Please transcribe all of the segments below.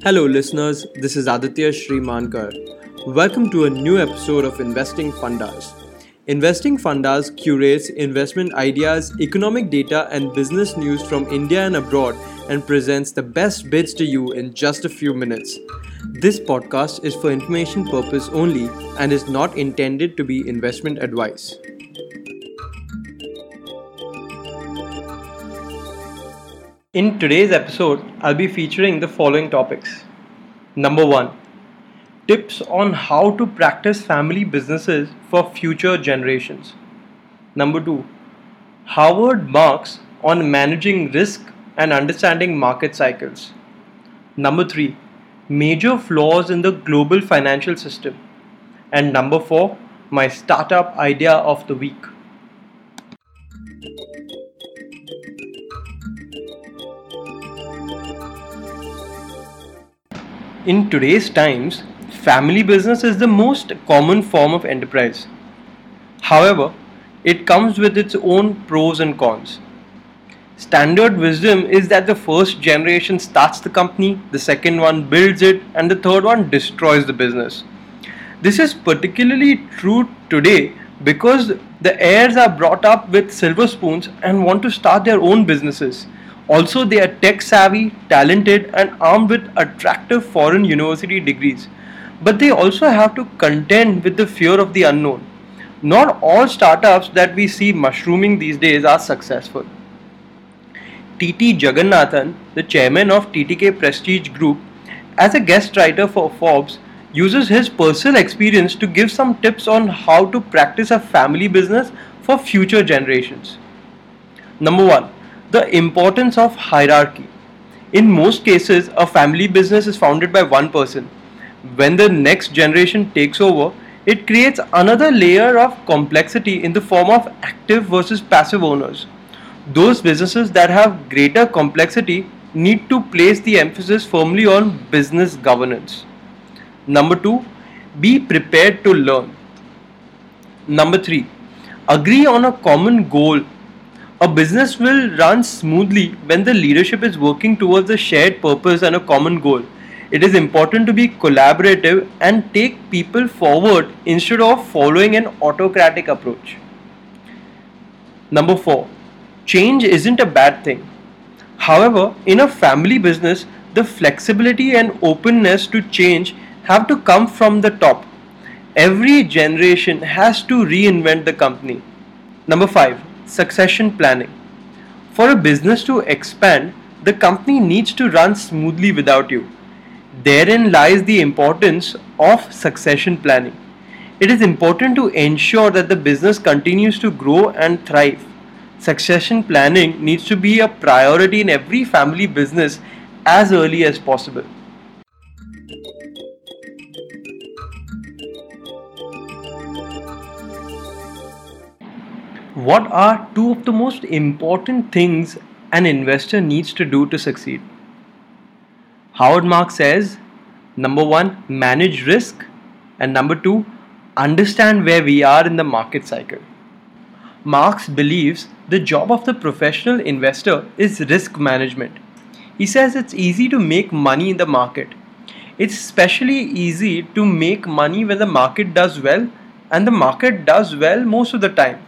Hello, listeners. This is Aditya Shrimankar. Welcome to a new episode of Investing Fundas. Investing Fundas curates investment ideas, economic data, and business news from India and abroad and presents the best bids to you in just a few minutes. This podcast is for information purpose only and is not intended to be investment advice. In today's episode, I'll be featuring the following topics. Number 1 Tips on how to practice family businesses for future generations. Number 2 Howard Marks on managing risk and understanding market cycles. Number 3 Major flaws in the global financial system. And number 4 My startup idea of the week. In today's times, family business is the most common form of enterprise. However, it comes with its own pros and cons. Standard wisdom is that the first generation starts the company, the second one builds it, and the third one destroys the business. This is particularly true today because the heirs are brought up with silver spoons and want to start their own businesses also, they are tech savvy, talented, and armed with attractive foreign university degrees. But they also have to contend with the fear of the unknown. Not all startups that we see mushrooming these days are successful. TT Jagannathan, the chairman of TTK Prestige Group, as a guest writer for Forbes, uses his personal experience to give some tips on how to practice a family business for future generations. Number one, the importance of hierarchy. In most cases, a family business is founded by one person. When the next generation takes over, it creates another layer of complexity in the form of active versus passive owners. Those businesses that have greater complexity need to place the emphasis firmly on business governance. Number two, be prepared to learn. Number three, agree on a common goal a business will run smoothly when the leadership is working towards a shared purpose and a common goal. It is important to be collaborative and take people forward instead of following an autocratic approach. Number 4. Change isn't a bad thing. However, in a family business, the flexibility and openness to change have to come from the top. Every generation has to reinvent the company. Number 5 Succession planning. For a business to expand, the company needs to run smoothly without you. Therein lies the importance of succession planning. It is important to ensure that the business continues to grow and thrive. Succession planning needs to be a priority in every family business as early as possible. What are two of the most important things an investor needs to do to succeed? Howard Marks says number one, manage risk, and number two, understand where we are in the market cycle. Marks believes the job of the professional investor is risk management. He says it's easy to make money in the market. It's especially easy to make money when the market does well, and the market does well most of the time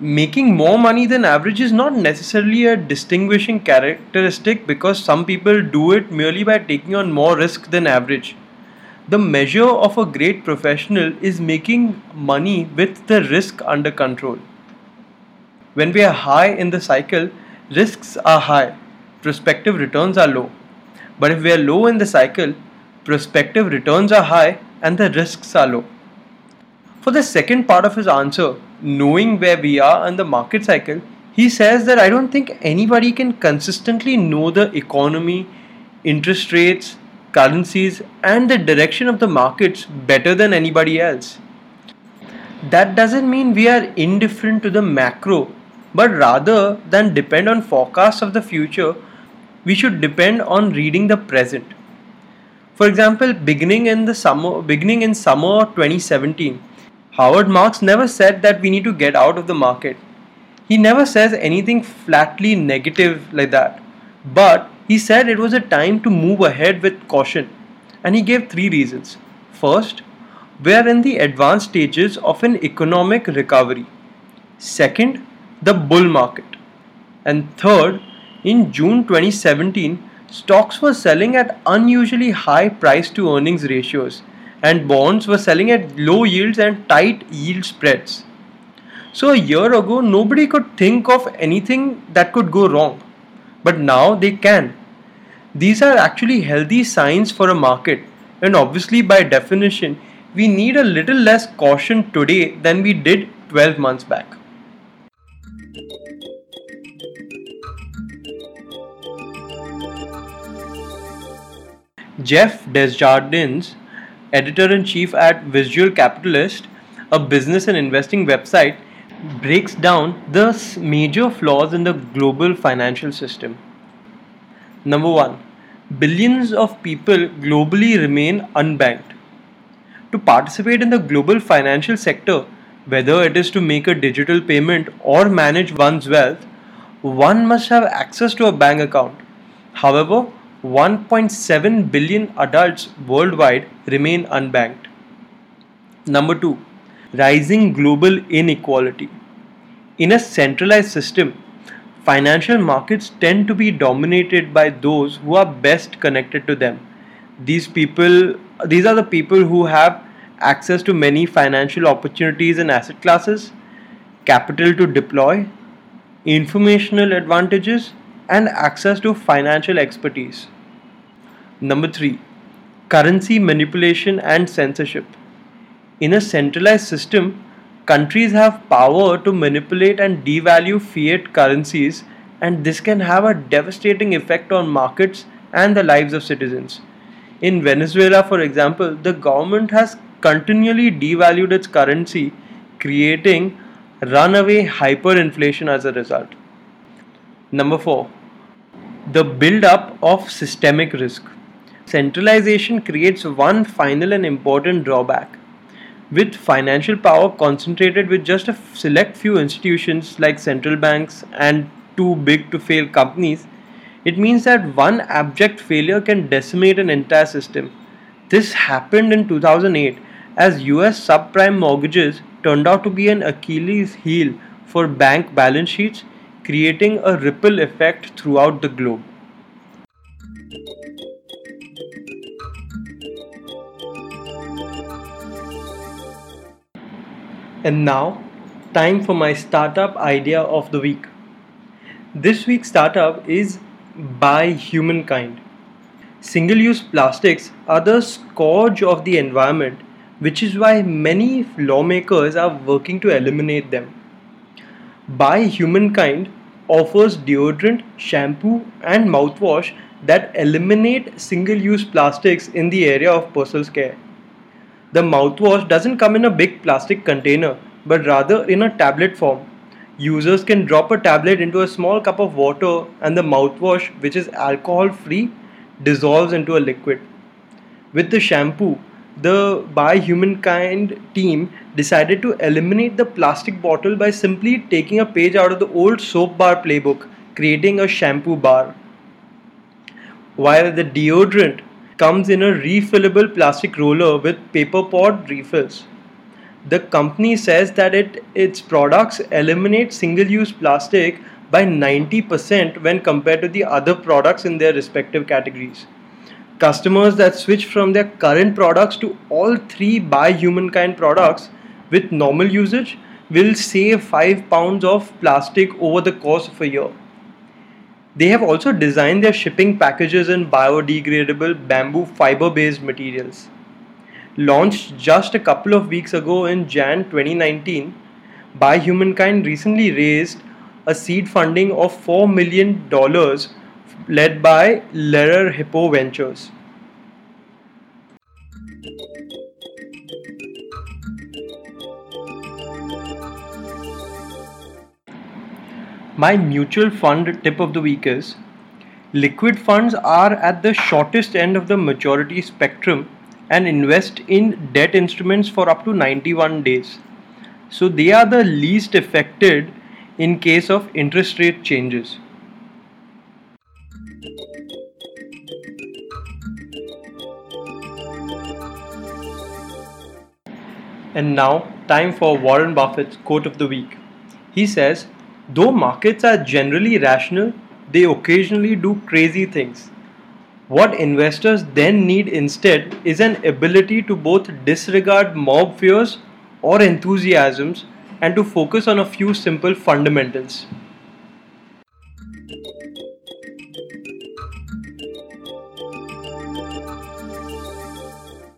making more money than average is not necessarily a distinguishing characteristic because some people do it merely by taking on more risk than average. The measure of a great professional is making money with the risk under control. When we are high in the cycle, risks are high, prospective returns are low. But if we are low in the cycle, prospective returns are high and the risks are low. For the second part of his answer, knowing where we are in the market cycle, he says that I don't think anybody can consistently know the economy, interest rates, currencies, and the direction of the markets better than anybody else. That doesn't mean we are indifferent to the macro, but rather than depend on forecasts of the future, we should depend on reading the present. For example, beginning in the summer, beginning in summer 2017, Howard Marks never said that we need to get out of the market. He never says anything flatly negative like that. But He said it was a time to move ahead with caution, and he gave three reasons. First, we are in the advanced stages of an economic recovery. Second, the bull market. And third, in June 2017, stocks were selling at unusually high price to earnings ratios, and bonds were selling at low yields and tight yield spreads. So, a year ago, nobody could think of anything that could go wrong, but now they can. These are actually healthy signs for a market, and obviously, by definition, we need a little less caution today than we did 12 months back. Jeff Desjardins, editor in chief at Visual Capitalist, a business and investing website, breaks down the major flaws in the global financial system. Number one, billions of people globally remain unbanked. To participate in the global financial sector, whether it is to make a digital payment or manage one's wealth, one must have access to a bank account. However, 1.7 billion adults worldwide remain unbanked. Number two, rising global inequality. In a centralized system, financial markets tend to be dominated by those who are best connected to them. These people, these are the people who have access to many financial opportunities and asset classes, capital to deploy, informational advantages, and access to financial expertise. Number three, currency manipulation and censorship. In a centralized system, countries have power to manipulate and devalue fiat currencies, and this can have a devastating effect on markets and the lives of citizens. In Venezuela, for example, the government has continually devalued its currency, creating runaway hyperinflation as a result. Number four, the build up of systemic risk. Centralization creates one final and important drawback. With financial power concentrated with just a select few institutions like central banks and too big to fail companies, it means that one abject failure can decimate an entire system. This happened in 2008 as US subprime mortgages turned out to be an Achilles heel for bank balance sheets creating a ripple effect throughout the globe. And now, time for my startup idea of the week. This week's startup is By Humankind. Single use plastics are the scourge of the environment, which is why many lawmakers are working to eliminate them. By Humankind offers deodorant, shampoo, and mouthwash that eliminate single use plastics in the area of personal care. The mouthwash doesn't come in a big plastic container but rather in a tablet form. Users can drop a tablet into a small cup of water and the mouthwash, which is alcohol free, dissolves into a liquid. With the shampoo, the By Humankind team decided to eliminate the plastic bottle by simply taking a page out of the old soap bar playbook, creating a shampoo bar. While the deodorant comes in a refillable plastic roller with paper pod refills. The company says that it, its products eliminate single use plastic by 90% when compared to the other products in their respective categories. Customers that switch from their current products to all three By Humankind products with normal usage will save 5 pounds of plastic over the course of a year. They have also designed their shipping packages in biodegradable bamboo fiber based materials. Launched just a couple of weeks ago in Jan 2019, By Humankind recently raised a seed funding of $4 million led by Lerer Hippo Ventures. My mutual fund tip of the week is liquid funds are at the shortest end of the maturity spectrum and invest in debt instruments for up to 91 days. So they are the least affected in case of interest rate changes. And now, time for Warren Buffett's quote of the week. He says, Though markets are generally rational, they occasionally do crazy things. What investors then need instead is an ability to both disregard mob fears or enthusiasms and to focus on a few simple fundamentals.